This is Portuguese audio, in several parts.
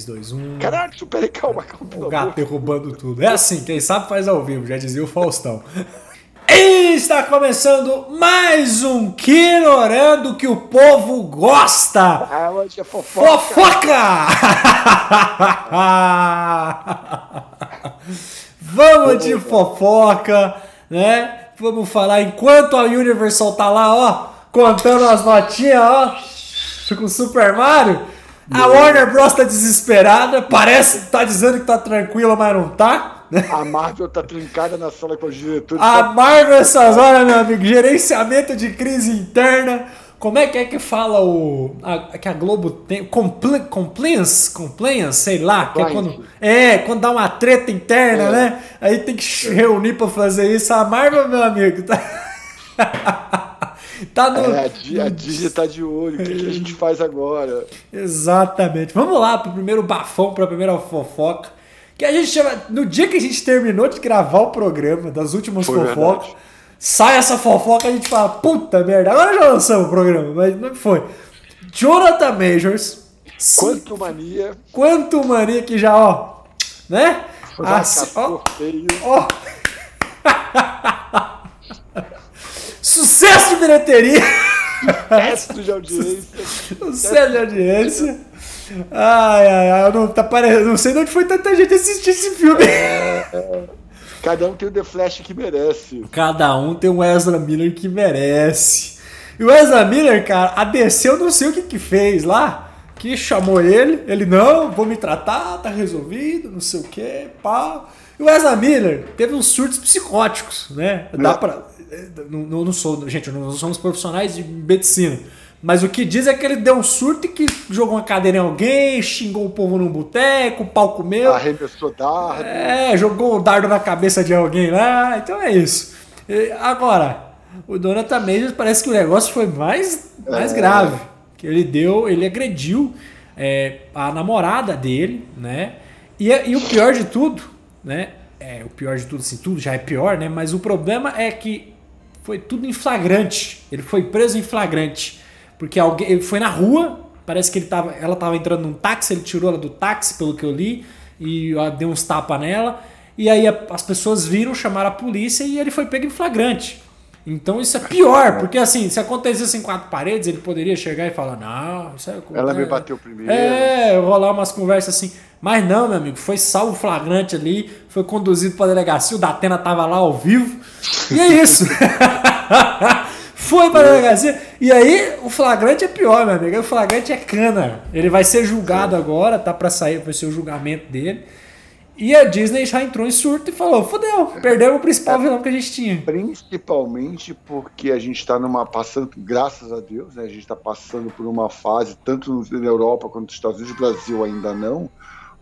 3, 2, 1. Caralho, peraí, calma, calma. O gato derrubando tudo. É assim, quem sabe faz ao vivo, já dizia o Faustão. E está começando mais um Quinorando que o povo gosta. Ah, hoje é fofoca. Fofoca! Vamos de fofoca, né? Vamos falar enquanto a Universal tá lá, ó, contando as notinhas, ó, com o Super Mario. A Warner Bros tá desesperada, parece tá dizendo que tá tranquila, mas não tá. né? A Marvel tá trincada na sala com os diretores. A Marvel essas horas, meu amigo, gerenciamento de crise interna. Como é que é que fala o a, que a Globo tem compli, compliance, compliance, sei lá, que é quando é quando dá uma treta interna, É. né? Aí tem que se reunir pra fazer isso. A Marvel, meu amigo, tá tá no É, a, Di- a Disney tá de olho. O que, que a gente faz agora? Exatamente. Vamos lá pro primeiro bafão, pra primeira fofoca. Que a gente chama. No dia que a gente terminou de gravar o programa, das últimas Foi fofocas, verdade. sai essa fofoca e a gente fala, puta merda, agora já lançamos o programa, mas não foi. Jonathan Majors. Quanto mania. Quanto mania que já, ó. Né? Assim, ó, ó. Sucesso de bilheteria! Resto de audiência. Sucesso de audiência. Ai, ai, ai, eu não, tá parecendo, não sei de onde foi tanta gente assistir esse filme. Cada um tem o The Flash que merece. Cada um tem um Ezra Miller que merece. E o Ezra Miller, cara, a DC eu não sei o que que fez lá, que chamou ele, ele, não, vou me tratar, tá resolvido, não sei o que, pá. E o Ezra Miller teve uns surtos psicóticos, né? Dá É. pra... Não, não, não sou, gente, não somos profissionais de medicina. Mas o que diz é que ele deu um surto e que jogou uma cadeira em alguém, xingou o povo num boteco, o pau comeu. Arremessou dardo. É, jogou o dardo na cabeça de alguém lá, então é isso. Agora, o Jonathan Majors parece que o negócio foi mais, mais É. grave. Que ele deu, ele agrediu é, a namorada dele, né? E, e o pior de tudo, né? É, o pior de tudo, assim, tudo já é pior, né? Mas o problema é que foi tudo em flagrante. Ele foi preso em flagrante. Porque alguém ele foi na rua, parece que ele tava, ela tava entrando num táxi, ele tirou ela do táxi, pelo que eu li, e deu uns tapas nela. E aí as pessoas viram, chamaram a polícia e ele foi pego em flagrante. Então isso é pior, porque assim, se acontecesse em quatro paredes, ele poderia chegar e falar: Não, isso é. Ela me é- bateu primeiro. é, rolar umas conversas assim. Mas não, meu amigo, foi salvo flagrante ali, foi conduzido pra delegacia, o Datena tava lá ao vivo. E é isso. foi pra delegacia. E aí, o flagrante é pior, meu amigo. O flagrante é cana. Ele vai ser julgado agora, tá pra sair, vai ser o julgamento dele. E a Disney já entrou em surto e falou: fodeu, perdemos o principal vilão que a gente tinha. Principalmente porque a gente está numa passando, graças a Deus, né, a gente está passando por uma fase, tanto na Europa quanto nos Estados Unidos, Brasil ainda não,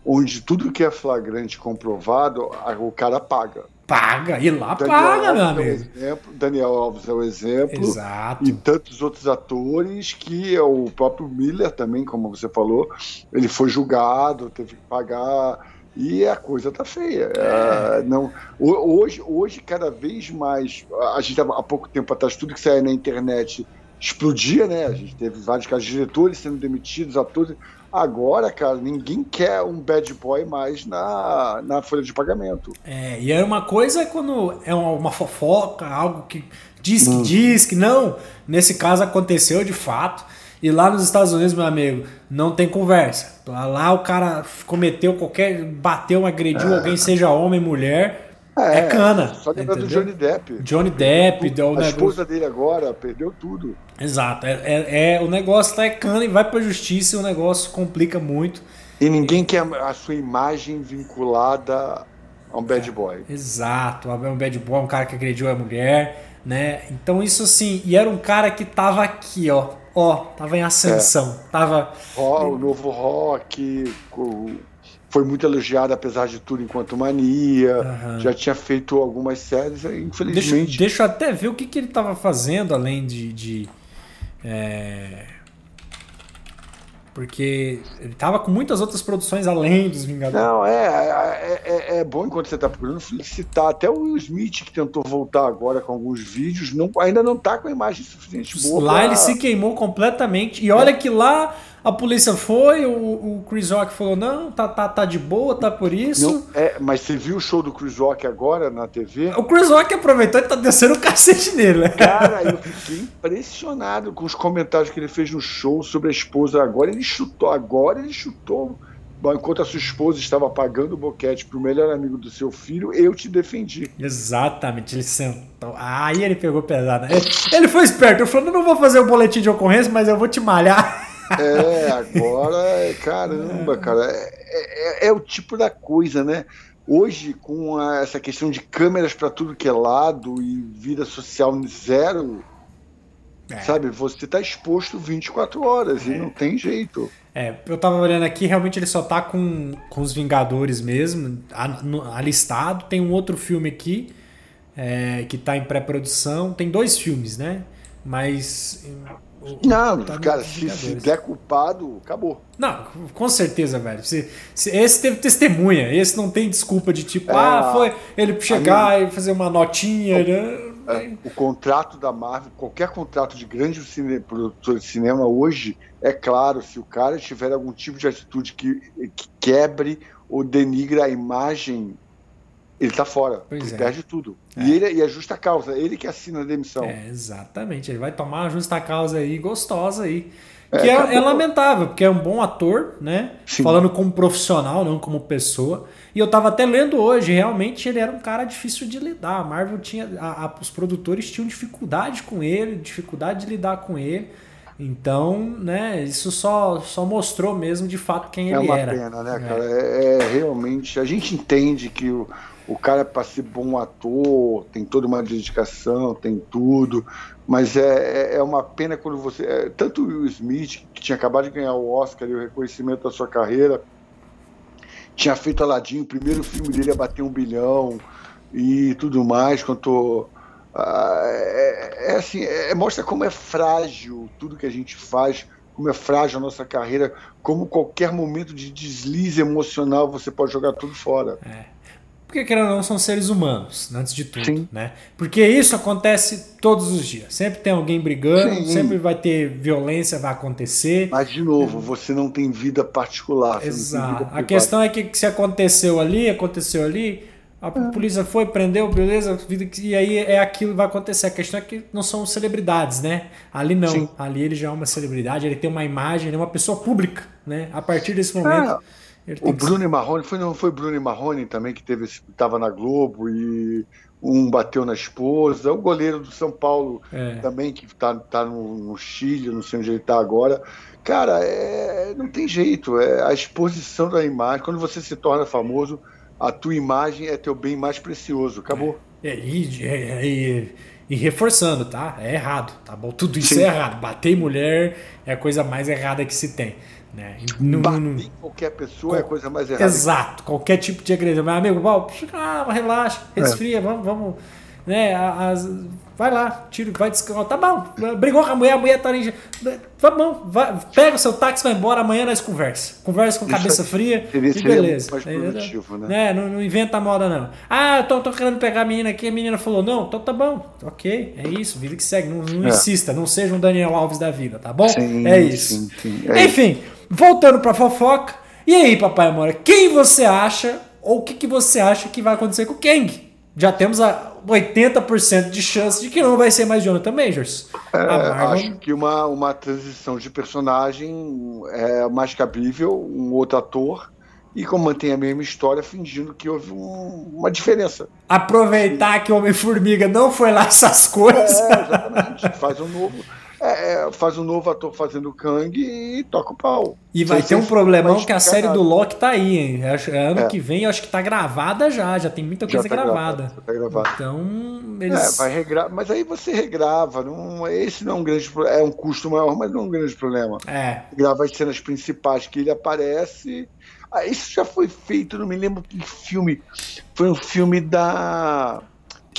onde tudo que é flagrante comprovado, o cara paga. Paga, e lá Daniel paga, meu Alves é amigo. exemplo, Daniel Alves é o exemplo. Exato. E tantos outros atores que é o próprio Miller também, como você falou, ele foi julgado, teve que pagar. E a coisa tá feia. É, não, ho- hoje, hoje, cada vez mais. A gente há pouco tempo atrás, tudo que saía na internet explodia, né? A gente teve vários casos diretores sendo demitidos, atores. Agora, cara, ninguém quer um bad boy mais na, na folha de pagamento. É, e era uma coisa quando é uma, uma fofoca, algo que diz que diz que não. Nesse caso aconteceu de fato. E lá nos Estados Unidos, meu amigo, não tem conversa. Lá, o cara cometeu qualquer. bateu, agrediu alguém, seja homem, mulher. É, cana. Só lembrar do? Johnny Depp. Johnny Depp, deu o a negócio. esposa dele agora perdeu tudo. Exato. É, é- é- o negócio tá é cana e vai pra justiça e o negócio complica muito. E ninguém quer a sua imagem vinculada a um bad boy. Exato, é um bad boy, um cara que agrediu a mulher, né? Então isso assim, e era um cara que tava aqui, ó, ó, tava em ascensão, tava Ro- o novo rock o- foi muito elogiado, apesar de tudo, enquanto mania. Aham. Já tinha feito algumas séries, e, Deixa, infelizmente. deixa eu até ver o que, que ele tava fazendo além de. de, é, Porque ele tava com muitas outras produções além dos Vingadores. Não, é, é, é- é bom enquanto você está procurando felicitar. Até o Will Smith, que tentou voltar agora com alguns vídeos, não, ainda não tá com a imagem suficiente boa. Lá pra- ele se queimou completamente. E olha que lá A polícia foi, o, o Chris Rock falou: não, tá, tá, tá de boa, tá por isso. Não, é, mas você viu o show do Chris Rock agora na TV? O Chris Rock aproveitou e tá descendo o cacete nele. Né? Cara, eu fiquei impressionado com os comentários que ele fez no show sobre a esposa. Agora ele chutou, agora ele chutou enquanto a sua esposa estava pagando o boquete para o melhor amigo do seu filho, eu te defendi. Exatamente, ele sentou. Aí ele pegou pesado. Ele, ele foi esperto, ele falou: não vou fazer o boletim de ocorrência, mas eu vou te malhar. É, agora, caramba, cara, é, é, é o tipo da coisa, né? Hoje, com a, essa questão de câmeras para tudo que é lado e vida social zero, é. sabe? Você está exposto 24 horas é. e não tem jeito. É, eu tava olhando aqui, realmente ele só tá com, com os Vingadores mesmo, alistado. Tem um outro filme aqui é, que tá em pré-produção. Tem dois filmes, né? Mas. Não, tá cara, se, se der culpado, acabou. Não, com certeza, velho. Se, se, esse teve testemunha, esse não tem desculpa de tipo, é, ah, foi ele chegar e fazer uma notinha. O, né? é, o contrato da Marvel, qualquer contrato de grande cine, produtor de cinema hoje, é claro, se o cara tiver algum tipo de atitude que, que quebre ou denigre a imagem ele tá fora, pois ele é. perde tudo. É. E, ele, e é justa causa, ele que assina a demissão. É, exatamente, ele vai tomar uma justa causa aí, gostosa aí. É, que é, é, lamentável, porque é um bom ator, né? Sim. Falando como profissional, não como pessoa. E eu tava até lendo hoje, realmente ele era um cara difícil de lidar. A Marvel tinha. A, a, os produtores tinham dificuldade com ele, dificuldade de lidar com ele. Então, né, isso só, só mostrou mesmo de fato quem é ele era. É uma pena, né, é. cara? É, é, realmente. A gente entende que o, o cara, para ser bom ator, tem toda uma dedicação, tem tudo, mas é, é, é uma pena quando você. É, tanto o Will Smith, que tinha acabado de ganhar o Oscar e o reconhecimento da sua carreira, tinha feito Aladdin, o primeiro filme dele a bater um bilhão e tudo mais, quanto. Ah, é, é, assim, é, mostra como é frágil tudo que a gente faz, como é frágil a nossa carreira, como qualquer momento de deslize emocional você pode jogar tudo fora. É. Porque, querendo ou não, são seres humanos, antes de tudo. Sim. Né? Porque isso acontece todos os dias. Sempre tem alguém brigando, Sim. sempre vai ter violência, vai acontecer. Mas, de novo, você não tem vida particular. Exato. Vida a questão é que se aconteceu ali, aconteceu ali, a é. polícia foi, prendeu, beleza, e aí é aquilo que vai acontecer. A questão é que não são celebridades, né? Ali não. Sim. Ali ele já é uma celebridade, ele tem uma imagem, ele é uma pessoa pública, né? A partir desse momento. É o Bruno ser... Marrone, foi, não foi Bruno Marrone também que teve estava na Globo e um bateu na esposa, o goleiro do São Paulo é. também, que está tá no, no, Chile, não sei onde ele está agora. Cara, é, não tem jeito, é a exposição da imagem. Quando você se torna famoso, a tua imagem é teu bem mais precioso. Acabou. É, e, é, e, e, reforçando, tá? É errado, tá bom? Tudo isso Sim. é errado. Bater mulher é a coisa mais errada que se tem. Né? No, no, qualquer pessoa é a coisa mais errada. Exato, qualquer tipo de agressão. Meu amigo, ah, relaxa, resfria, é. vamos, vamos. Né, as, vai lá, tira, vai descansar. Tá bom, brigou com a mulher, a mulher tá ali. Tá bom, vai, pega o seu táxi, vai embora, amanhã nós conversa. Conversa com cabeça fria e beleza. Mais produtivo, né? É, não, não, inventa moda, não. Ah, eu tô, tô, querendo pegar a menina aqui, a menina falou, não, então tá bom, ok, é isso, vida que segue. Não, não é. insista, não seja um Daniel Alves da vida, tá bom? Sim, é isso. Sim, sim, é Enfim. Isso. Voltando pra fofoca. E aí, papai amor, quem você acha ou o que, que você acha que vai acontecer com o Kang? Já temos a 80% de chance de que não vai ser mais Jonathan Majors. É, Marvel... Acho que uma, uma transição de personagem é mais cabível, um outro ator, e como mantém a mesma história, fingindo que houve um, uma diferença. Aproveitar Sim. que o Homem-Formiga não foi lá essas coisas. É, exatamente. Faz um novo. É, é, faz um novo ator fazendo Kang e toca o pau. E vai ter um problemão que a série nada. do Loki tá aí, hein? Ano é. que vem eu acho que tá gravada já, já tem muita coisa tá gravada. Gravado, tá gravado. Então, eles... É, vai regra... Mas aí você regrava, não... esse não é um grande é um custo maior, mas não é um grande problema. É. Grava as cenas principais que ele aparece. Ah, isso já foi feito, não me lembro que filme. Foi um filme da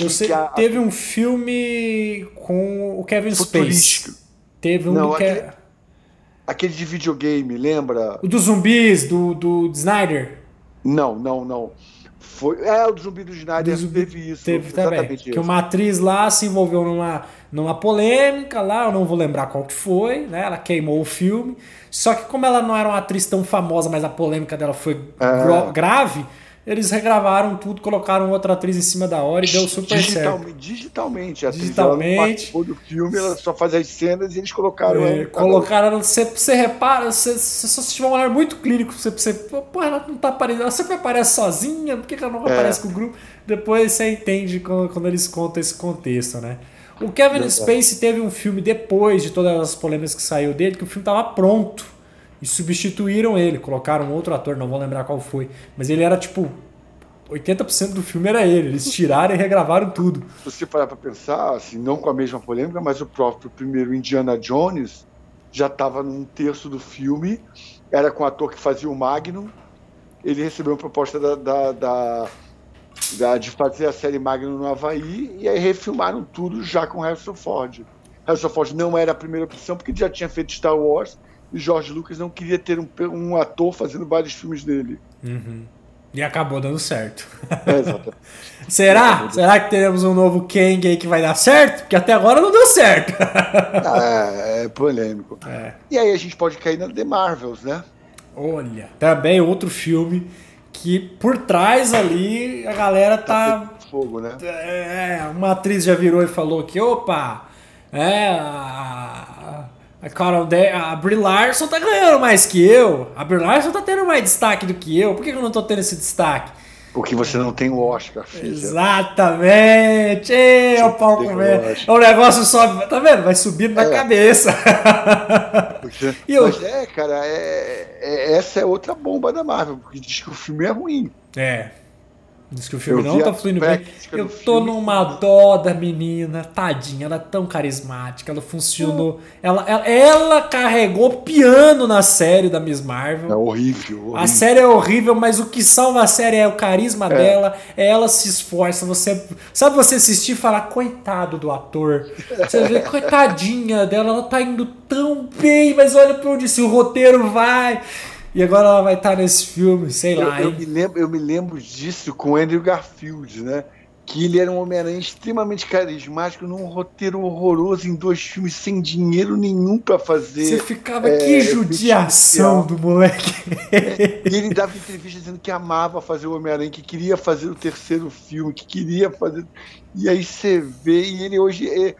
você a, teve um filme com o Kevin Space. Teve um Não, aquele, que... aquele de videogame, lembra? O dos zumbis, do, do Snyder. Não, não, não. Foi, é, o do Zumbi do Snyder Do Zumbi teve isso. Teve também. Que uma atriz lá se envolveu numa, numa polêmica lá, eu não vou lembrar qual que foi, né? Ela queimou o filme. Só que como ela não era uma atriz tão famosa, mas a polêmica dela foi É. grave, eles regravaram tudo, colocaram outra atriz em cima da hora e deu super certo. Digitalmente, digitalmente. A atriz, Digitalmente. Ela do filme, ela só faz as cenas e eles colocaram É, ela. colocaram, você, você repara, você, você só se tiver um olhar muito clínico, você, você pô, ela não tá aparecendo, ela sempre aparece sozinha, por que, ela não É. aparece com o grupo? Depois você entende quando, quando eles contam esse contexto, né? O Kevin. Spacey teve um filme depois de todas as polêmicas que saiu dele, que o filme tava pronto. E substituíram ele, colocaram outro ator, não vou lembrar qual foi. Mas ele era tipo. 80% do filme era ele. Eles tiraram e regravaram tudo. Se você parar para pensar, assim, não com a mesma polêmica, mas o próprio primeiro Indiana Jones já estava num terço do filme, era com o ator que fazia o Magnum. Ele recebeu uma proposta da- da- da- de fazer a série Magnum no Havaí, e aí refilmaram tudo já com Harrison Ford. Harrison Ford não era a primeira opção, porque ele já tinha feito Star Wars, e George Lucas não queria ter um, um ator fazendo vários filmes dele. E acabou dando certo. É, exatamente. Será? Será que teremos um novo Kang aí que vai dar certo? Porque até agora não deu certo. é, é polêmico. É. E aí a gente pode cair na The Marvels, né? Olha, também outro filme que por trás ali a galera tá. Fogo, né? É, uma atriz já virou e falou que, opa, é, a, a Carol De a Brie Larson tá ganhando mais que eu. A Brie Larson tá tendo mais destaque do que eu. Por que eu não tô tendo esse destaque? Porque você não tem o Oscar, filha. Exatamente! Ê, o comendo. lógica. O negócio sobe, tá vendo? Vai subindo na É. cabeça. Porque- E eu- Mas é, cara, é, é- essa é outra bomba da Marvel, porque diz que o filme é ruim. É. Diz que o filme Eu não tá fluindo bem. crítica Eu tô filme. numa dó da menina, tadinha, ela é tão carismática, ela funcionou. Ela, ela, ela carregou piano na série da Miss É Marvel. horrível. horrível. A série é horrível, mas o que salva a série é o carisma dela, é ela se esforça. Você sabe você assistir e falar, coitado do ator. Você vê, coitadinha dela, ela tá indo tão bem, mas olha pra onde esse roteiro vai. E agora ela vai estar nesse filme, sei eu, lá. eu hein? me lembro, eu me lembro disso com Andrew Garfield, né? Que ele era um Homem-Aranha extremamente carismático num roteiro horroroso em dois filmes sem dinheiro nenhum pra fazer. Você ficava, é, que judiação do moleque. E ele dava entrevista dizendo que amava fazer o Homem-Aranha, que queria fazer o terceiro filme, que queria fazer. E aí você vê, e ele hoje é,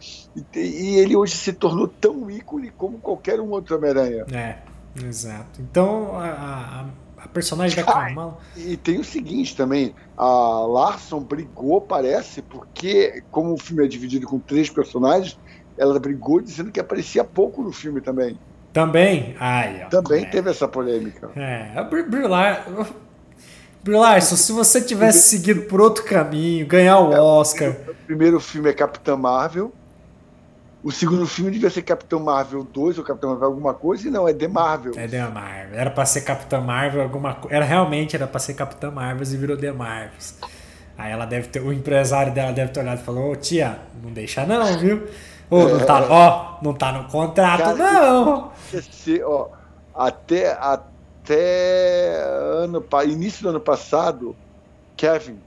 e ele hoje se tornou tão ícone como qualquer um outro Homem-Aranha. É, exato. Então, a, a, a personagem da Kamala. E tem o seguinte também, a Larson brigou, parece, porque como o filme é dividido com três personagens, ela brigou dizendo que aparecia pouco no filme também. Também. Ai, ó, Também é. teve essa polêmica. É, a Brie Brie Lar- Brie Larson, se você tivesse seguido por outro caminho, ganhar o Oscar. O primeiro filme é Capitã Marvel. O segundo filme devia ser Capitão Marvel 2 ou Capitão Marvel alguma coisa, e não, é The Marvel. É The Marvel. Era pra ser Capitã Marvel, alguma coisa. Era realmente era pra ser Capitã Marvel e virou The Marvels. Aí ela deve ter. O empresário dela deve ter olhado e falou, ô tia, não deixa não, viu? Ô, não tá, ó, não tá no contrato, Cara, não. Esse, ó, até, até ano, início do ano passado, Kevin,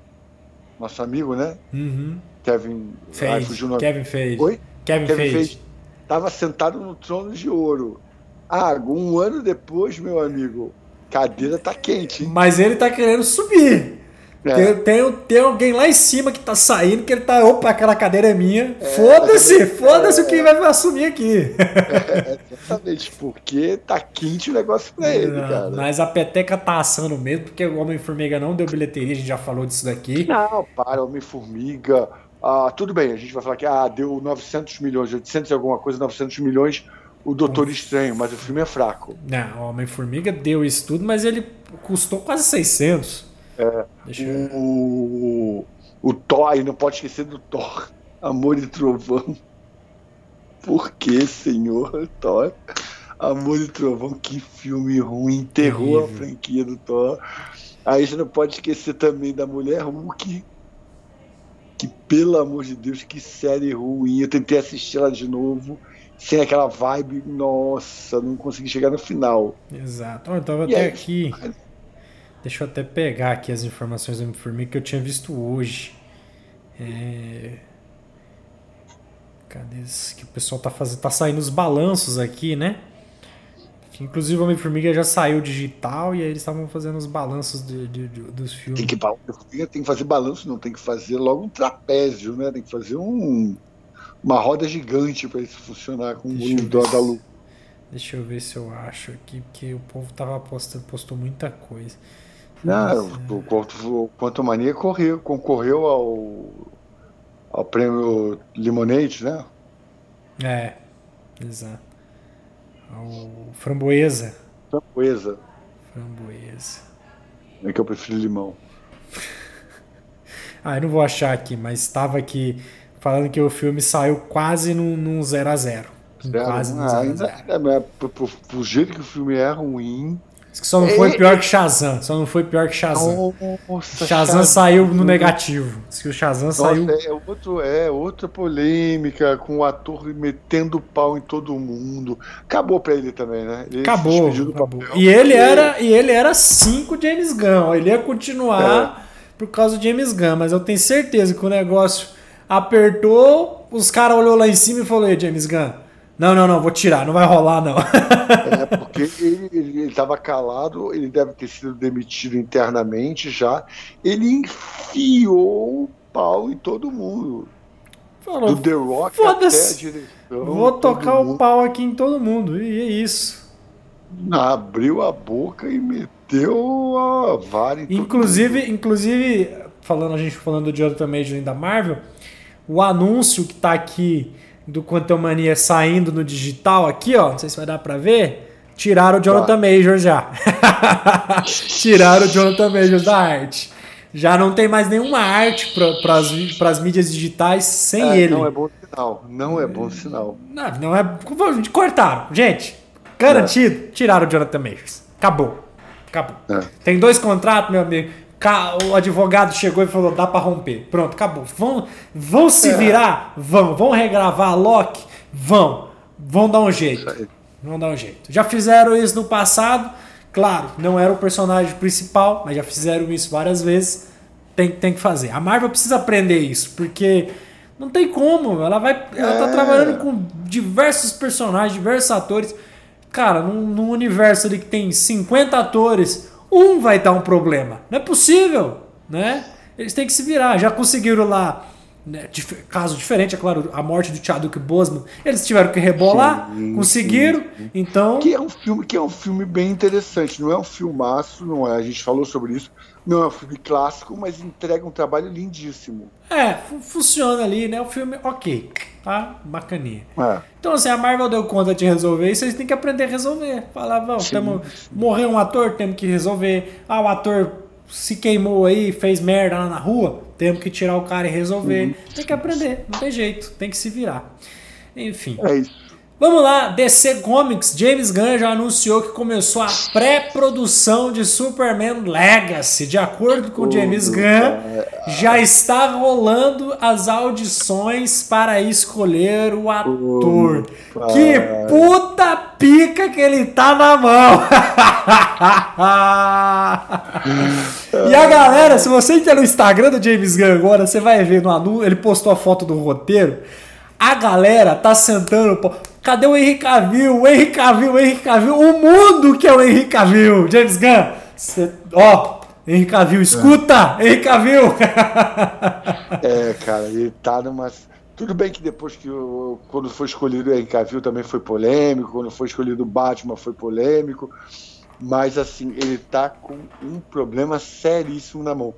nosso amigo, né? Uhum. Kevin. ai, Fez. fugiu o nome. Kevin fez. Oi? Kevin, Kevin fez. Feige estava sentado no trono de ouro. Ah, um ano depois, meu amigo, cadeira tá quente. hein? Mas ele tá querendo subir. É. Tem, tem, tem alguém lá em cima que tá saindo, que ele tá, opa, aquela cadeira é minha. foda-se, é, foda-se o que vai assumir aqui. É, exatamente, porque tá quente o negócio pra ele, Não, cara. Mas a peteca tá assando mesmo, porque o Homem-Formiga não deu bilheteria, a gente já falou disso daqui. Não, para, Homem-Formiga. Ah, tudo bem, a gente vai falar que ah, deu 900 milhões, 800 e alguma coisa, 900 milhões o Doutor Estranho, mas o filme é fraco. Não, o Homem-Formiga deu isso tudo, mas ele custou quase 600. É, Deixa eu... o, o Thor, aí não pode esquecer do Thor, Amor e Trovão. Por que, senhor Thor? Amor e Trovão, que filme ruim, enterrou a franquia do Thor. Aí você não pode esquecer também da Mulher Hulk. Que, pelo amor de Deus, que série ruim. Eu tentei assistir ela de novo, sem aquela vibe. Nossa, não consegui chegar no final. Exato. Ó, eu tava E até aí? aqui. Deixa eu até pegar aqui as informações do Homem-Formiga que eu tinha visto hoje. É... Cadê esse? que o pessoal tá fazendo? Tá saindo os balanços aqui, né? Que, inclusive o Homem-Formiga já saiu digital e aí eles estavam fazendo os balanços de, de, de, dos filmes. Tem que, tem que fazer balanço, não, tem que fazer logo um trapézio, né? Tem que fazer um, uma roda gigante para isso funcionar com o dó da luz. Deixa eu ver se eu acho aqui, porque o povo tava postando, postou muita coisa. Não, o Quanto, Quanto Mania correu, concorreu ao, ao prêmio Limonade, né? É, exato. Ao Framboesa. Framboesa. Framboesa. É que eu prefiro limão. ah, eu não vou achar aqui, mas estava aqui falando que o filme saiu quase num 0 a 0 Quase num 0 a 0 é, é, pro, pro, pro jeito que o filme é ruim, que só não foi pior que Shazam. Só não foi pior que Shazam. Nossa, Shazam, Shazam saiu no negativo. Diz que o Shazam Nossa, saiu. É, outro, é outra polêmica com o ator metendo pau em todo mundo. Acabou pra ele também, né? Ele acabou. acabou. E ele era e ele era cinco James Gunn. Ele ia continuar é. por causa do James Gunn, mas eu tenho certeza que o negócio apertou, os caras olhou lá em cima e falou: James Gunn, não, não, não, vou tirar, não vai rolar, não. é, porque ele estava calado, ele deve ter sido demitido internamente já. Ele enfiou o pau em todo mundo. Falou, Do The Rock até a direção. Vou tocar o pau aqui em todo mundo, e é isso. Abriu a boca e meteu a vara em inclusive, todo mundo. Inclusive, falando, a gente falando do Jonathan Major da Marvel, o anúncio que está aqui do Quantum Mania saindo no digital aqui, ó. Não sei se vai dar pra ver. Tiraram o Jonathan. Major já. Tiraram o Jonathan Major da arte. Já não tem mais nenhuma arte para as mídias digitais sem é, ele. Não é bom sinal. Não é bom sinal. Não, não é. Cortaram. Gente, garantido. É. Tiraram o Jonathan Majors. Acabou. Acabou. É. Tem dois contratos, meu amigo o advogado chegou e falou: dá para romper. Pronto, acabou. Vão, vão se é. virar? Vão. Vão regravar a Loki? Vão. Vão dar um jeito. Vão dar um jeito. Já fizeram isso no passado. Claro, não era o personagem principal, mas já fizeram isso várias vezes. Tem, tem que fazer. A Marvel precisa aprender isso, porque não tem como. Ela vai. Ela tá é. trabalhando com diversos personagens, diversos atores. Cara, num, num universo ali que tem 50 atores um vai dar um problema. Não é possível, né? Eles têm que se virar. Já conseguiram lá, né, caso diferente, é claro, a morte do Chadwick Boseman. Eles tiveram que rebolar, sim, conseguiram. Sim. Então, que é um filme que é um filme bem interessante. Não é um filmaço, não é. A gente falou sobre isso. Não é um filme clássico, mas entrega um trabalho lindíssimo. É, funciona ali, né? O filme, ok, tá? Bacaninha. É. Então, assim, a Marvel deu conta de resolver isso, eles têm que aprender a resolver. Falar, vamos, tamo, morreu um ator, temos que resolver. Ah, o ator se queimou aí, fez merda lá na rua, temos que tirar o cara e resolver. Uhum. Tem que aprender, não tem jeito, tem que se virar. Enfim. É isso. Vamos lá, DC Comics, James Gunn já anunciou que começou a pré-produção de Superman Legacy. De acordo com James Gunn, já está rolando as audições para escolher o ator. Que puta pica que ele tá na mão! e a galera, se você entrar no Instagram do James Gunn agora, você vai ver no anúncio, ele postou a foto do roteiro. A galera tá sentando. Cadê o Henrique Cavill? O Henrique Cavill, o Henrique Cavill, o mundo que é o Henrique Cavill. James Gunn, cê, ó, Henrique Cavill, escuta, é. Henrique Cavill. é, cara, ele tá numa... Tudo bem que depois que quando foi escolhido o Henrique Cavill também foi polêmico, quando foi escolhido o Batman foi polêmico, mas assim, ele tá com um problema seríssimo na mão.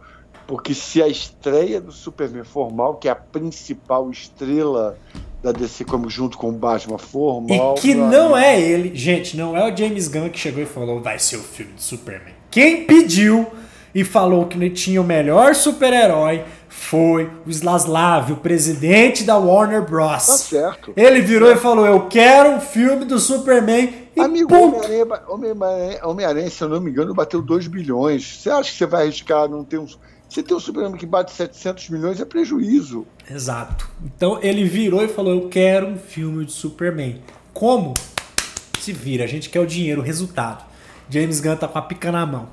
Porque se a estreia do Superman formal, que é a principal estrela da DC como junto com o Batman formal. E que não é ele, gente, não é o James Gunn que chegou e falou vai ser o filme do Superman. Quem pediu e falou que tinha o melhor super-herói foi o Slaslav, o presidente da Warner Bros. Tá certo. Ele virou e falou: Eu quero um filme do Superman. E Amigo, Homem-Aranha, Homem-Aranha, Homem se eu não me engano, bateu 2 bilhões. Você acha que você vai arriscar não ter uns você tem um Superman que bate 700 milhões é prejuízo. Exato. Então ele virou e falou: Eu quero um filme de Superman. Como? Se vira, a gente quer o dinheiro, o resultado. James Gunn tá com a pica na mão.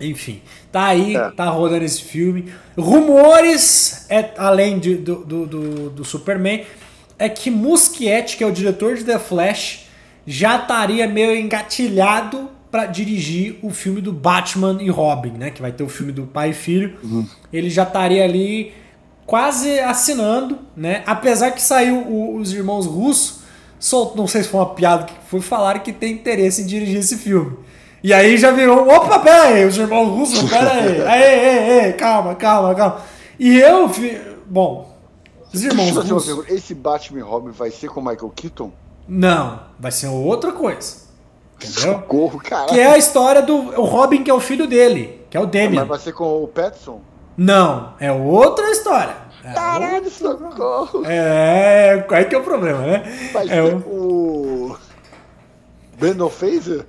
Enfim, tá aí, é. tá rodando esse filme. Rumores, é, além de, do, do, do, do, Superman, é que Muschietti, que é o diretor de The Flash, já estaria meio engatilhado para dirigir o filme do Batman e Robin, né? Que vai ter o filme do pai e filho. Uhum. Ele já estaria ali quase assinando, né? Apesar que saiu o, os irmãos russos, soltou, não sei se foi uma piada que foi, falaram que tem interesse em dirigir esse filme. E aí já virou, opa, pera aí, os irmãos russos, pera aí, ei, ei, ei, calma, calma, calma. E eu, bom, os irmãos russos... Esse Batman Robin vai ser com Michael Keaton? Não, vai ser outra coisa. Entendeu? Socorro, cara. Que é a história do o Robin, que é o filho dele, que é o Damian. Mas vai ser com o Petson? Não, é outra história. É Caralho, socorro. É, qual é que é o problema, né? Vai é ser o... Brandon Fraser?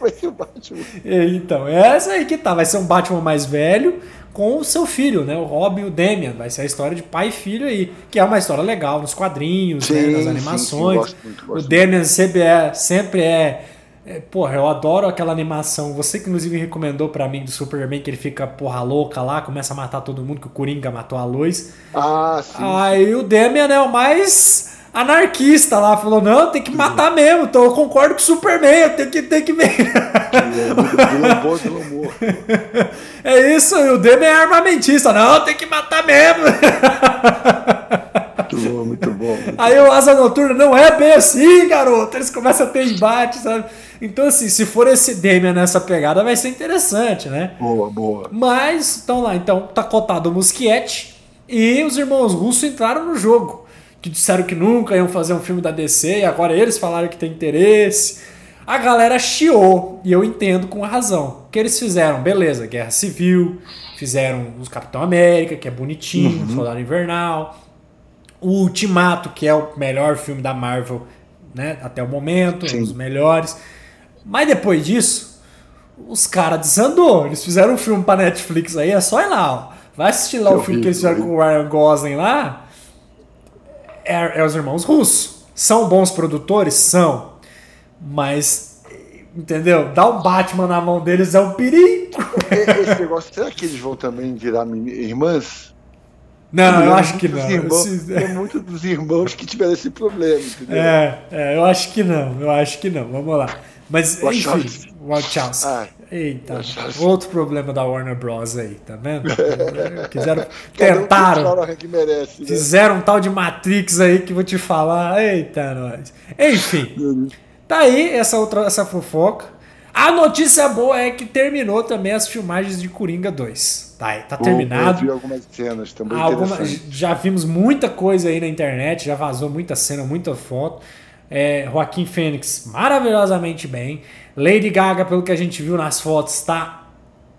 Vai ser o Batman? Então, é essa aí que tá. Vai ser um Batman mais velho com o seu filho, né? O Robin e o Damian. Vai ser a história de pai e filho aí. Que é uma história legal nos quadrinhos, sim, né? nas animações. Sim, sim, gosto muito, gosto o Damian sempre é, sempre é, é. Porra, eu adoro aquela animação. Você que inclusive recomendou para mim do Superman que ele fica porra louca lá, começa a matar todo mundo, que o Coringa matou a luz. Ah, sim. Aí o Damian é o mais anarquista lá, falou: não, tem que matar mesmo. Então eu concordo com o Superman, eu tenho que. Tenho que... é isso, e o Demi é armamentista, não, tem que matar mesmo. Muito bom, muito bom. Muito Aí o Asa Noturna, não é bem assim, garoto. Eles começam a ter embate, sabe? Então, assim, se for esse Demian nessa pegada, vai ser interessante, né? Boa, boa. Mas, então lá, então tá cotado o Muschietti e os irmãos Russo entraram no jogo que disseram que nunca iam fazer um filme da DC e agora eles falaram que tem interesse. A galera chiou, e eu entendo com razão. O que eles fizeram? Beleza, Guerra Civil, fizeram os Capitão América, que é bonitinho, uhum. Soldado Invernal, o Ultimato, que é o melhor filme da Marvel né, até o momento, Sim. um dos melhores. Mas depois disso, os caras desandou. Eles fizeram um filme pra Netflix aí, é só ir lá, ó. Vai assistir lá o filme que eles fizeram com o Ryan Gosling lá é, é os irmãos russos. São bons produtores? São. Mas, entendeu? Dar um Batman na mão deles é um perigo. Esse negócio, será que eles vão também virar irmãs? Não, eu acho que não. Irmãos, Tem muitos dos irmãos que tiveram esse problema, entendeu? É, é, eu acho que não, eu acho que não. Vamos lá. Mas, enfim, Wachowski. Ah, Eita, outro problema da Warner Bros. aí, tá vendo? Quiseram, tentaram. Merece, né? Fizeram um tal de Matrix aí que vou te falar. Eita, nós. Enfim, tá aí essa outra essa fofoca. A notícia boa é que terminou também as filmagens de Coringa 2. Tá, tá terminado. Eu vi algumas cenas também. Alguma, já vimos muita coisa aí na internet, já vazou muita cena, muita foto. É, Joaquim Fênix maravilhosamente bem. Lady Gaga, pelo que a gente viu nas fotos, está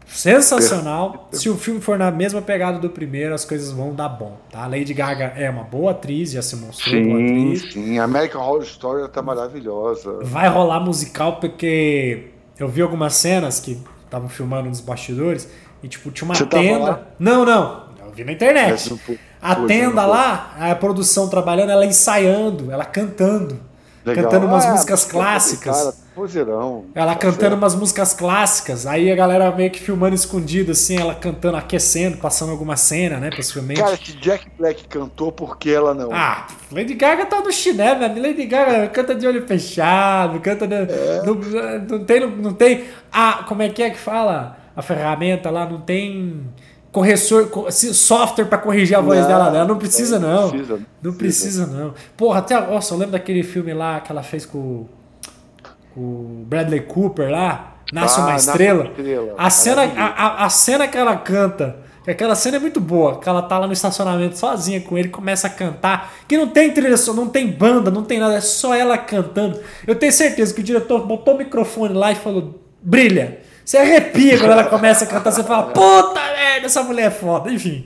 sensacional. Se o filme for na mesma pegada do primeiro, as coisas vão dar bom, tá? Lady Gaga é uma boa atriz, já se mostrou sim, boa atriz. Sim, American Horror Story tá maravilhosa. Vai rolar musical porque eu vi algumas cenas que estavam filmando nos bastidores e tipo tinha uma Você tenda. Não, não, eu vi na internet. A tenda lá, a produção trabalhando, ela ensaiando, ela cantando. Legal. Cantando umas ah, músicas clássicas. Cara. Ela tá cantando certo. umas músicas clássicas. Aí a galera meio que filmando escondido, assim, ela cantando, aquecendo, passando alguma cena, né? Possivelmente. Cara, se Jack Black cantou, por que ela não? Ah, Lady Gaga tá no chinelo, né? Lady Gaga canta de olho fechado, canta. De, é. não, não, tem. Não tem. Ah, como é que é que fala? A ferramenta lá não tem corretor, software para corrigir a voz não, dela, ela não precisa não. Precisa, não, não precisa. não. Porra, até, nossa, eu lembro daquele filme lá que ela fez com, com o Bradley Cooper lá, Nasce ah, uma estrela. estrela. A cena, a, a, a, cena que ela canta, aquela cena é muito boa, que ela tá lá no estacionamento sozinha com ele, começa a cantar, que não tem trilha, não tem banda, não tem nada, é só ela cantando. Eu tenho certeza que o diretor botou o microfone lá e falou: "Brilha". Você arrepia quando ela começa a cantar, você fala, puta merda, essa mulher é foda, enfim.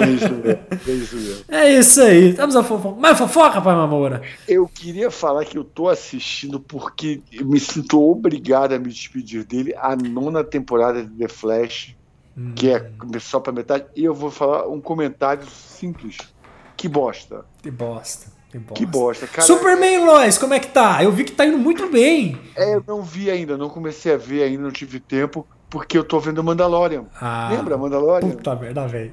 É isso mesmo, é isso mesmo. É isso aí. Estamos a fofoca. Mais fofoca, pai Mamoura? Eu queria falar que eu tô assistindo porque me sinto obrigado a me despedir dele a nona temporada de The Flash, hum. que é só pra metade, e eu vou falar um comentário simples. Que bosta. Que bosta. Que bosta. Que bosta. Cara, Superman Lois, como é que tá? Eu vi que tá indo muito bem. É, eu não vi ainda, não comecei a ver ainda, não tive tempo. porque eu tô vendo Mandalorian. Ah, Lembra Mandalorian? Puta merda, velho.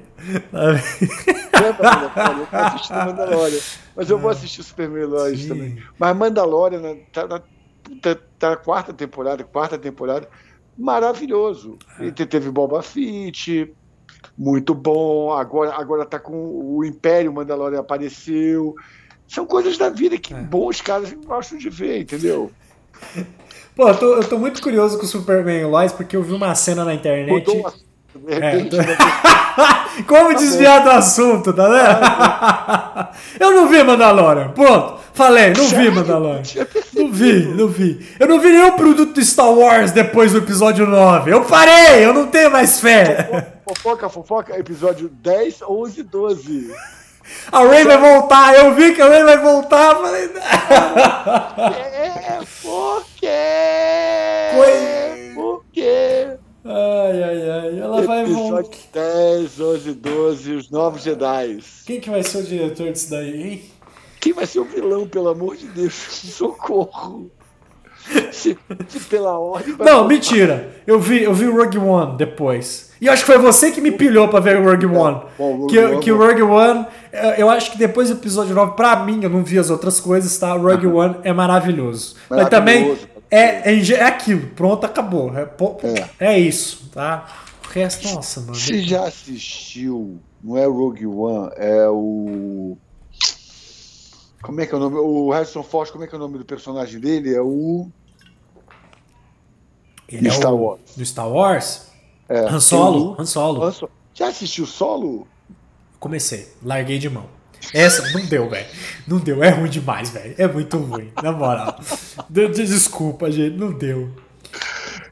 Lembra Mandalorian? Eu tô assistindo Mandalorian. Mas eu vou assistir o Superman Lois Sim. também. Mas Mandalorian né, tá na, tá, tá na quarta temporada, quarta temporada, maravilhoso. É. Te- teve Boba Fett, muito bom. Agora, agora tá com o Império Mandalorian apareceu. São coisas da vida que É. bons caras gostam de ver, entendeu? Pô, eu tô, eu tô muito curioso com o Superman Lois, porque eu vi uma cena na internet. Mudou o assunto, de repente, É, né? Como desviar do assunto, tá vendo? eu não vi Mandalorian. Pronto. Falei, não vi Sério? Mandalorian. Tinha percebido. Não vi, não vi. Eu não vi nenhum produto do Star Wars depois do episódio 9. Eu parei, eu não tenho mais fé. Fofoca, fofoca, episódio 10, 11, 12. A Ray vai voltar, eu vi que a Ray vai voltar. Falei, É, por quê? Foi- Por quê? ai, ai, ai. Ela vai voltar. 10, 11, 12, os novos Jedi. Quem que vai ser o diretor disso daí, hein? Quem vai ser o vilão, pelo amor de Deus? Socorro. Se, se pela ordem. Não, mentira. Eu vi, eu vi o Rogue One depois. E acho que foi você que me pilhou pra ver o Rogue One. bom, Rogue que, One, que o. Rogue One, eh, eu acho que depois do episódio 9, pra mim, eu não vi as outras coisas, tá? O Rogue One é maravilhoso. Mas também Maravilhoso. é, é, é aquilo. Pronto, acabou. É, É. é isso, tá? O resto, nossa, mano. Você já assistiu? Não é o Rogue One, é o. Como é que é o nome? O Harrison Ford, como é que é o nome do personagem dele? É o. Ele é Star o- Wars. Do Star Wars? É, Han Solo. Han Solo. Han Solo. Já assistiu Solo? Comecei, larguei de mão. Essa não deu, velho. Não deu, é ruim demais, velho. É muito ruim, na moral. De- de- Desculpa, gente, não deu.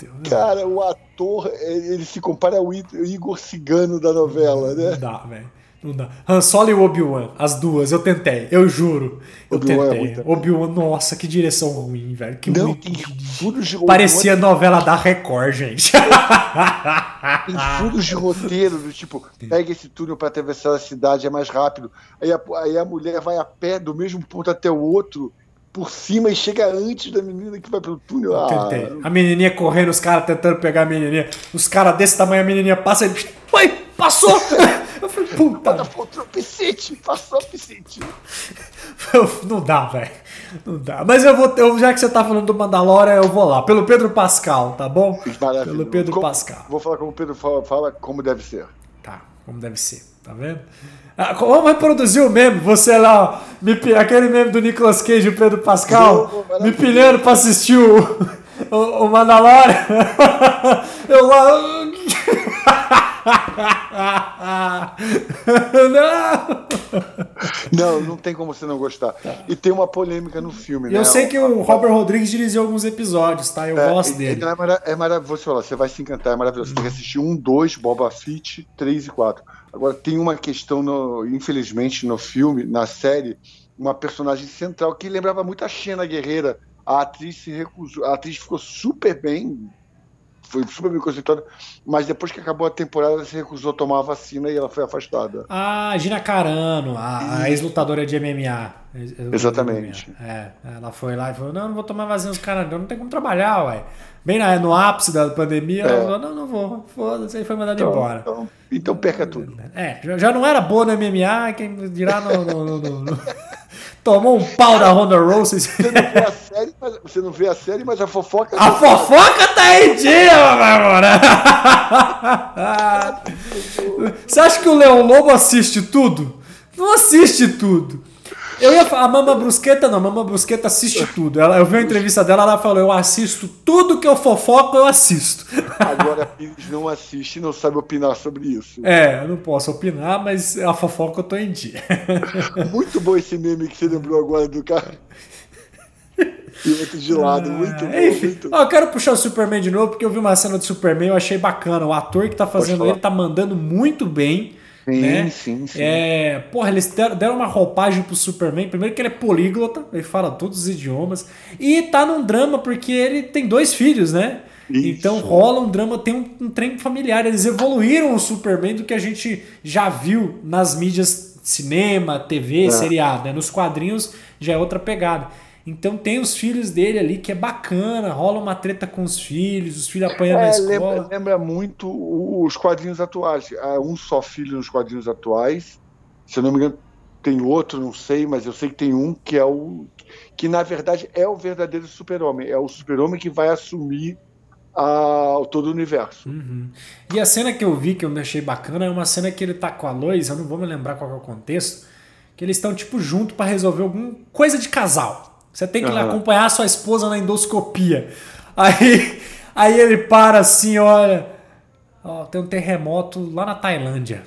Não não Cara, o ator, ele se compara ao Igor Cigano da novela, Não né? dá, velho. Não dá. Han Solo e Obi-Wan, as duas, eu tentei, eu juro. Eu é tentei. também. Obi-Wan, nossa, que direção ruim, velho. Que Não, muito. tem furos de Parecia novela da Record, gente. Tem furos de roteiro, do tipo, pega esse túnel para atravessar a cidade, é mais rápido. Aí a, aí a mulher vai a pé do mesmo ponto até o outro, por cima, e chega antes da menina que vai pelo túnel. Ah, Tentei. A menininha correndo, os caras tentando pegar a menininha. Os caras desse tamanho, a menininha passa e. Oi, passou! Eu puta. Bota o tropicite, passou tropicite. Não dá, velho. Não dá. Mas eu vou. Eu, já que você tá falando do Mandalorian, eu vou lá. Pelo Pedro Pascal, tá bom? Maravilhoso. Pelo Pedro Como- Pascal. Vou falar como o Pedro fala, fala como deve ser. Tá, como deve ser, tá vendo? Ah, vamos reproduzir o meme, você lá, ó, me, aquele meme do Nicolas Cage e o Pedro Pascal, Não, me pilhando pra assistir o, o, o Mandalorian. Eu lá. Não! Não, não tem como você não gostar. E tem uma polêmica no filme, E né? eu sei que o Robert Rodrigues dirigiu alguns episódios, tá? Eu É, gosto dele. É, mara- é maravilhoso, falar, você vai se encantar, é maravilhoso. Você tem que assistir um, dois, Boba Fett, três e quatro. Agora, tem uma questão, no- infelizmente, no filme, na série, uma personagem central que lembrava muito a Xena Guerreira. A atriz se recusou, a atriz ficou super bem, foi super bem conceituada, mas depois que acabou a temporada, ela se recusou a tomar a vacina e ela foi afastada. A Gina Carano, a, a ex-lutadora de MMA. Ex- ex-lutadora de Exatamente. MMA. É, ela foi lá e falou: Não, não vou tomar vacina dos caras, não tem como trabalhar, ué. Bem na- no ápice da pandemia, ela É. falou: Não, não vou, foda-se, aí foi mandada Então, embora. então, então perca tudo. É, já, não era boa no MMA, quem dirá no- no- no- Tomou um pau da Ronda Rousey. Você não vê a série, mas, você não vê a série, mas a fofoca. A fofoca tá em dia, amor. Você acha que o Leão Lobo assiste tudo? Não assiste tudo. Eu ia falar, a Mama Brusqueta não, a Mama Brusqueta assiste tudo. Ela, eu vi uma entrevista dela, ela falou: Eu assisto tudo que eu fofoco, eu assisto. Agora a Pires não assiste e não sabe opinar sobre isso. É, eu não posso opinar, mas a fofoca eu tô em dia. Muito bom esse meme que você lembrou agora do cara. E outro de lado, muito bom. Enfim, muito... ó, eu quero puxar o Superman de novo, porque eu vi uma cena do Superman, eu achei bacana. O ator que tá fazendo ele tá mandando muito bem. Sim, né? sim, sim. É, porra, eles deram uma roupagem pro Superman. Primeiro que ele é políglota, ele fala todos os idiomas. E tá num drama porque ele tem dois filhos, né? Isso. Então rola um drama, tem um, um trem familiar. Eles evoluíram o Superman do que a gente já viu nas mídias cinema, TV, É. seriado. Né? Nos quadrinhos já é outra pegada. Então tem os filhos dele ali que é bacana, rola uma treta com os filhos, os filhos apanhando é, na escola. Lembra, lembra, muito os quadrinhos atuais. Há um só filho nos quadrinhos atuais. Se eu não me engano, tem outro, não sei, mas eu sei que tem um que é o. que na verdade é o verdadeiro super-homem. É o super-homem que vai assumir a, todo o universo. Uhum. E a cena que eu vi, que eu achei bacana, é uma cena que ele tá com a Lois, eu não vou me lembrar qual é o contexto, que eles estão tipo junto para resolver alguma coisa de casal. Você tem que uhum. acompanhar a sua esposa na endoscopia. Aí, aí ele para assim, olha, ó, tem um terremoto lá na Tailândia.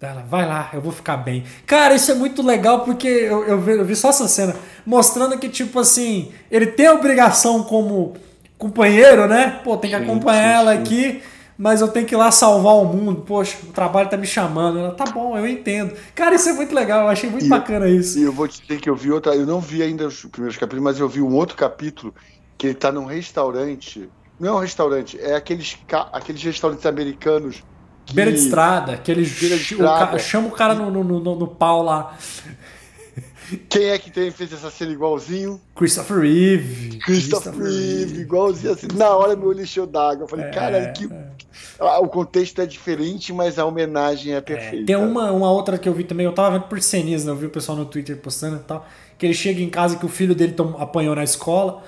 Ela, vai lá, eu vou ficar bem. Cara, isso é muito legal porque eu, eu, vi, eu vi só essa cena mostrando que, tipo assim, ele tem a obrigação como companheiro, né? Pô, tem que acompanhar ela aqui, mas eu tenho que ir lá salvar o mundo. Poxa, o trabalho tá me chamando. Ela, tá bom, eu entendo. Cara, isso é muito legal, eu achei muito e, bacana isso. E eu vou te dizer que eu vi outra, eu não vi ainda os primeiros capítulos, mas eu vi um outro capítulo que ele tá num restaurante. Não é um restaurante, é aqueles, aqueles restaurantes americanos que... Beira de estrada, que ele o chama o cara no, no, no, no, pau lá. Quem é que tem, fez essa cena igualzinho? Christopher Reeve. Christopher, Christopher Reeve, igualzinho assim. Na hora meu olho encheu d'água. Eu falei, é, cara, que. É. Ah, o contexto é diferente, mas a homenagem é perfeita. É, tem uma, uma outra que eu vi também, eu tava vendo por cenas, né? Eu vi o pessoal no Twitter postando e tal. Que ele chega em casa que o filho dele tom, apanhou na escola.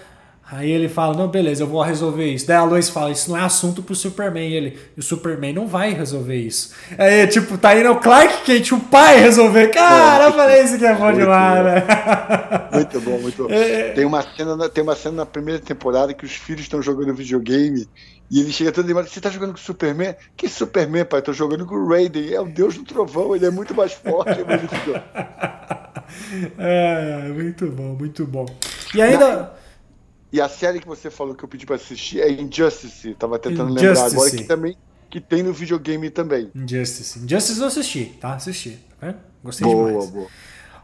Aí ele fala, não, beleza, eu vou resolver isso. Daí a Lois fala, isso não é assunto pro Superman. E ele, o Superman não vai resolver isso. Aí, tipo, tá indo o Clark Kent, o pai, resolver. Cara, eu falei, isso que é bom demais, né? Muito bom, muito bom. É... Tem, uma cena, tem uma cena na primeira temporada que os filhos estão jogando videogame e ele chega todo animado, você tá jogando com o Superman? Que Superman, pai? Tô jogando com o Raiden, é o deus do trovão, ele é muito mais forte. é, muito bom, muito bom. E ainda... E a série que você falou que eu pedi para assistir é Injustice. Tava tentando Injustice. lembrar agora que também que tem no videogame também. Injustice. Injustice eu assisti, tá? Assisti. Tá Gostei boa, demais. Boa.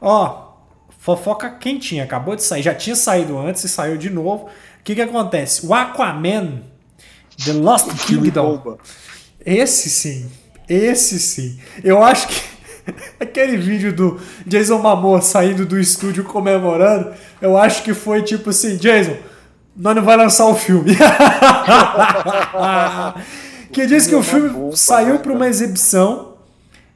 Ó, fofoca quentinha. Acabou de sair. Já tinha saído antes e saiu de novo. O que que acontece? O Aquaman The Lost Kingdom. Esse sim. Esse sim. Eu acho que aquele vídeo do Jason Momoa saindo do estúdio comemorando, eu acho que foi tipo assim, Jason, nós não vai lançar o filme. que diz que o filme saiu para uma exibição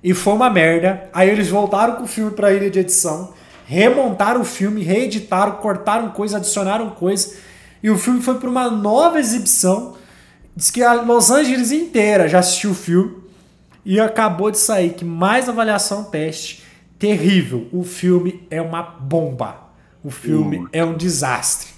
e foi uma merda. Aí eles voltaram com o filme para a ilha de edição, remontaram o filme, reeditaram, cortaram coisa, adicionaram coisa. E o filme foi para uma nova exibição. Diz que a Los Angeles inteira já assistiu o filme e acabou de sair que mais avaliação teste terrível. O filme é uma bomba. O filme uh. é um desastre.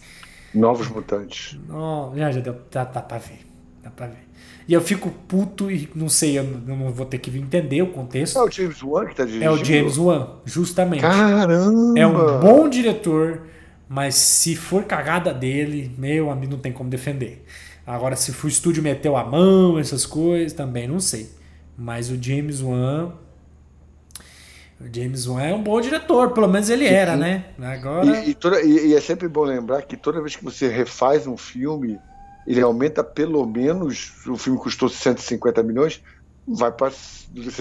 Novos Mutantes. Não, já, já deu, dá, dá pra ver. Dá pra ver. E eu fico puto e não sei, eu não vou ter que entender o contexto. É o James Wan que tá dirigindo? É o James Wan, justamente. Caramba! É um bom diretor, mas se for cagada dele, meu amigo, não tem como defender. Agora, se o estúdio meteu a mão, essas coisas, também não sei. Mas o James Wan James Wan é um bom diretor, pelo menos ele era, né? Agora. E, e, toda, e, e, é sempre bom lembrar que toda vez que você refaz um filme, ele aumenta pelo menos. O filme custou 150 milhões, vai para.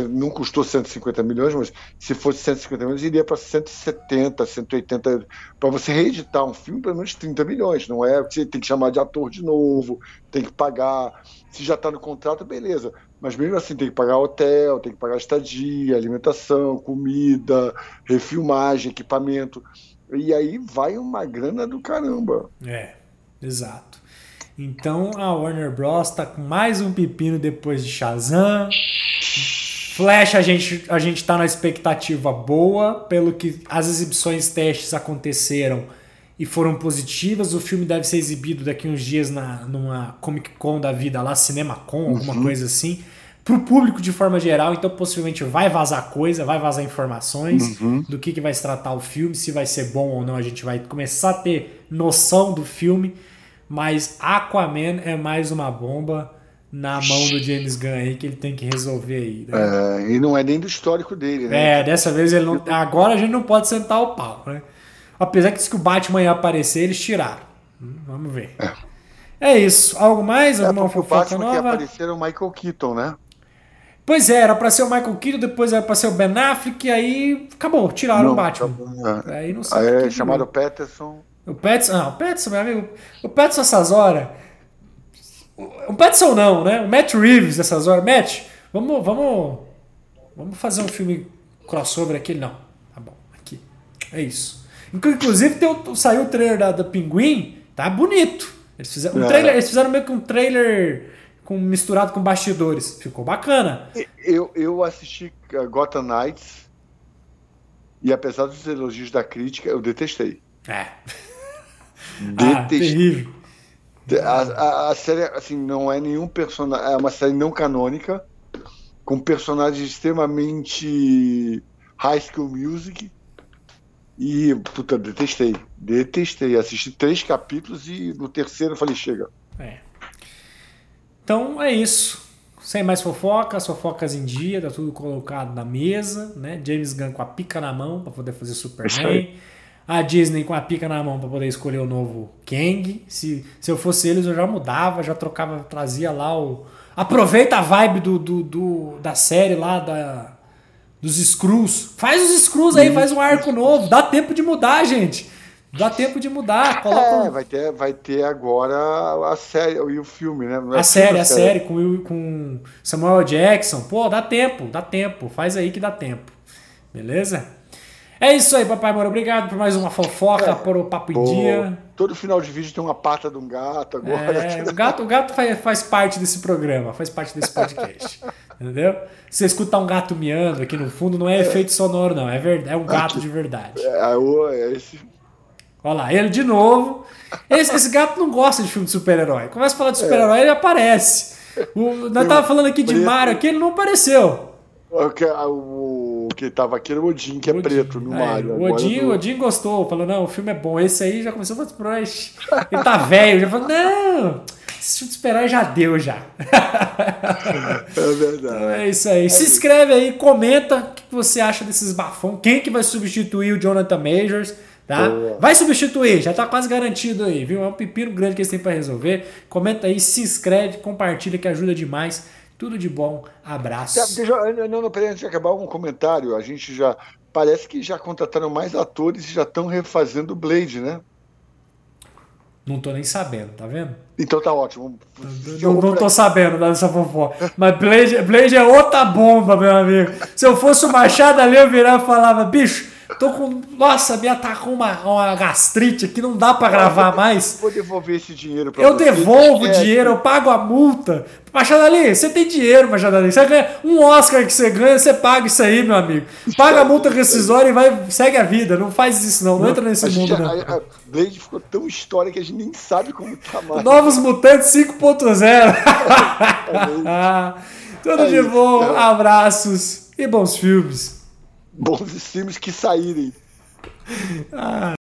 Não custou 150 milhões, mas se fosse 150 milhões, iria para 170, 180. Para você reeditar um filme, pelo menos 30 milhões. Não é? Você tem que chamar de ator de novo, tem que pagar. Se já está no contrato, beleza. Mas mesmo assim tem que pagar hotel, tem que pagar estadia, alimentação, comida, refilmagem, equipamento. E aí vai uma grana do caramba. É, exato. Então a Warner Bros. tá com mais um pepino depois de Shazam. Flash a gente, a gente tá na expectativa boa, pelo que as exibições testes aconteceram e foram positivas. O filme deve ser exibido daqui uns dias na, numa Comic Con da vida lá, CinemaCon, alguma uhum. coisa assim. Para o público de forma geral, então possivelmente vai vazar coisa, vai vazar informações uhum. do que, que vai se tratar o filme, se vai ser bom ou não, a gente vai começar a ter noção do filme. Mas Aquaman é mais uma bomba na mão do James Gunn aí que ele tem que resolver aí. Né? É, e não é nem do histórico dele, né? É, dessa vez ele não. Agora a gente não pode sentar o pau, né? Apesar que disse que o Batman ia aparecer, eles tiraram. Hum, vamos ver. É. é isso. Algo mais? É, Alguma fofoca o Batman nova? que apareceram o Michael Keaton, né? Pois é, era pra ser o Michael Keaton, depois era pra ser o Ben Affleck, e aí acabou, tiraram não, o Batman. Acabou, é. Aí não sei. Aí é chamado Peterson. O Petson, não, o Petson, meu amigo, o Petson essas horas. O Petson não, né? O Matt Reeves essas horas. Matt, vamos, vamos, vamos fazer um filme crossover aqui? Não. Tá bom, aqui. É isso. Inclusive tem, saiu o trailer da, da Pinguim, tá bonito. Eles fizeram, um trailer, eles fizeram meio que um trailer com, misturado com bastidores. Ficou bacana. Eu, eu assisti Gotham Knights e apesar dos elogios da crítica, eu detestei. É. Ah, terrível. A, a, a, série assim, não é nenhum personagem. É uma série não canônica, com personagens extremamente high school music. E, puta, detestei. Detestei. Assisti três capítulos e no terceiro eu falei, chega. É. Então é isso. Sem mais fofocas, fofocas em dia, tá tudo colocado na mesa, né? James Gunn com a pica na mão para poder fazer Superman. A Disney com a pica na mão para poder escolher o novo Kang. Se, se eu fosse eles, eu já mudava, já trocava, trazia lá o. Aproveita a vibe do, do, do da série lá da, dos Screws. Faz os Screws aí, faz um arco novo. Dá tempo de mudar, gente. Dá tempo de mudar. Coloca... É, vai ter, vai ter agora a série e o filme, né? É a série, a série, série com, com Samuel Jackson. Pô, dá tempo, dá tempo. Faz aí que dá tempo. Beleza? É isso aí, papai amor. Obrigado por mais uma fofoca, é, por o papo pô, em dia. Todo final de vídeo tem uma pata de um gato agora. É, o gato, o gato faz, faz parte desse programa, faz parte desse podcast. entendeu? Você escutar um gato miando aqui no fundo, não é, é. efeito sonoro, não. É, verdade, é um gato de verdade. É, é, é esse Olha lá, ele de novo. Esse, esse gato não gosta de filme de super-herói. Começa a falar de super-herói, é. ele aparece. O, nós tava falando aqui de. Mario aqui, ele não apareceu. O que, tava aqui era o Odin, que é Odin. preto no é, Mario. O Odin, o Odin gostou, falou: não, o filme é bom. Esse aí já começou a falar, ele tá velho. Já falou: não, esse filme de super-herói já deu já. É verdade. É isso aí. É Se inscreve aí, comenta o que você acha desses bafão. Quem que vai substituir o Jonathan Majors? Tá? Vai substituir, já tá quase garantido aí, viu? É um pepino grande que eles têm para resolver. Comenta aí, se inscreve, compartilha que ajuda demais. Tudo de bom, abraço. Deixa, não, não, peraí, antes de acabar um comentário, a gente já. Parece que já contrataram mais atores e já estão refazendo o Blade, né? Não tô nem sabendo, tá vendo? Então tá ótimo. Não, não tô sabendo dessa fofoca. Mas Blade, Blade é outra bomba, meu amigo. Se eu fosse o Machado ali, eu virava e falava, bicho, Tô com. Nossa, me atacou uma, uma gastrite aqui, não dá para gravar mais. Vou devolver esse dinheiro pra Eu você. devolvo o dinheiro, eu pago a multa. Machado Ali, você tem dinheiro, Machado Ali. Você ganha um Oscar que você ganha, você paga isso aí, meu amigo. Paga a multa rescisória e vai, segue a vida. Não faz isso, não. Não, entra nesse mundo, já, não. A, a Blade ficou tão histórica que a gente nem sabe como tá mais. Novos Mutantes 5.0. Tudo é de bom, então. abraços e bons filmes bons filmes que saírem. Ah.